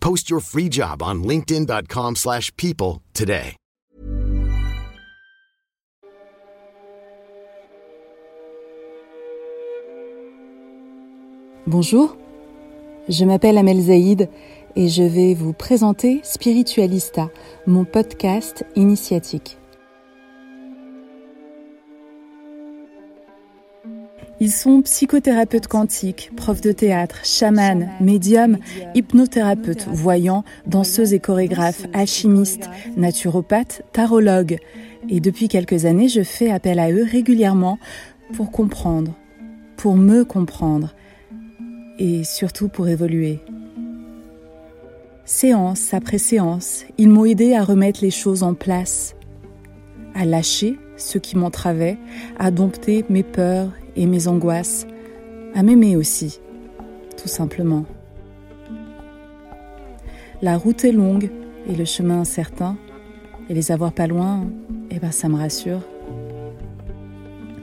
Post your free job on linkedin.com/people slash people today. Bonjour, je m'appelle Amel Zaïd et je vais vous présenter Spiritualista, mon podcast initiatique. Ils sont psychothérapeutes quantiques, profs de théâtre, chamans, médiums, hypnothérapeutes, voyants, danseuses et chorégraphes, alchimistes, naturopathes, tarologues. Et depuis quelques années, je fais appel à eux régulièrement pour comprendre, pour me comprendre et surtout pour évoluer. Séance après séance, ils m'ont aidé à remettre les choses en place, à lâcher ce qui m'entravait, à dompter mes peurs et mes angoisses, à m'aimer aussi, tout simplement. La route est longue et le chemin incertain, et les avoir pas loin, eh ben ça me rassure.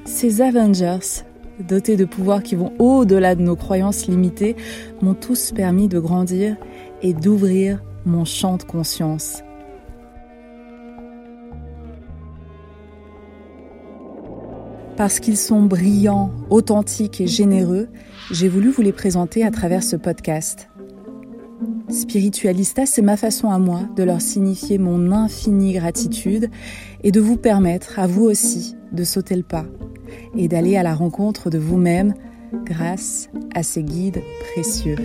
Ces Avengers, dotés de pouvoirs qui vont au-delà de nos croyances limitées, m'ont tous permis de grandir et d'ouvrir mon champ de conscience. Parce qu'ils sont brillants, authentiques et généreux, j'ai voulu vous les présenter à travers ce podcast. Spiritualista, c'est ma façon à moi de leur signifier mon infinie gratitude et de vous permettre, à vous aussi, de sauter le pas et d'aller à la rencontre de vous-même grâce à ces guides précieux.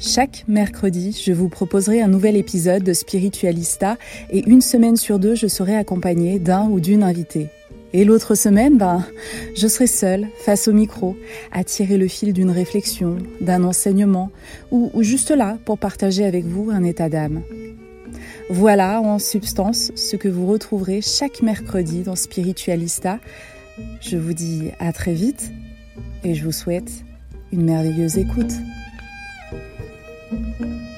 Chaque mercredi, je vous proposerai un nouvel épisode de Spiritualista et une semaine sur deux, je serai accompagnée d'un ou d'une invitée. Et l'autre semaine, ben, je serai seule, face au micro, à tirer le fil d'une réflexion, d'un enseignement, ou, ou juste là pour partager avec vous un état d'âme. Voilà en substance ce que vous retrouverez chaque mercredi dans Spiritualista. Je vous dis à très vite et je vous souhaite une merveilleuse écoute. Mm-hmm.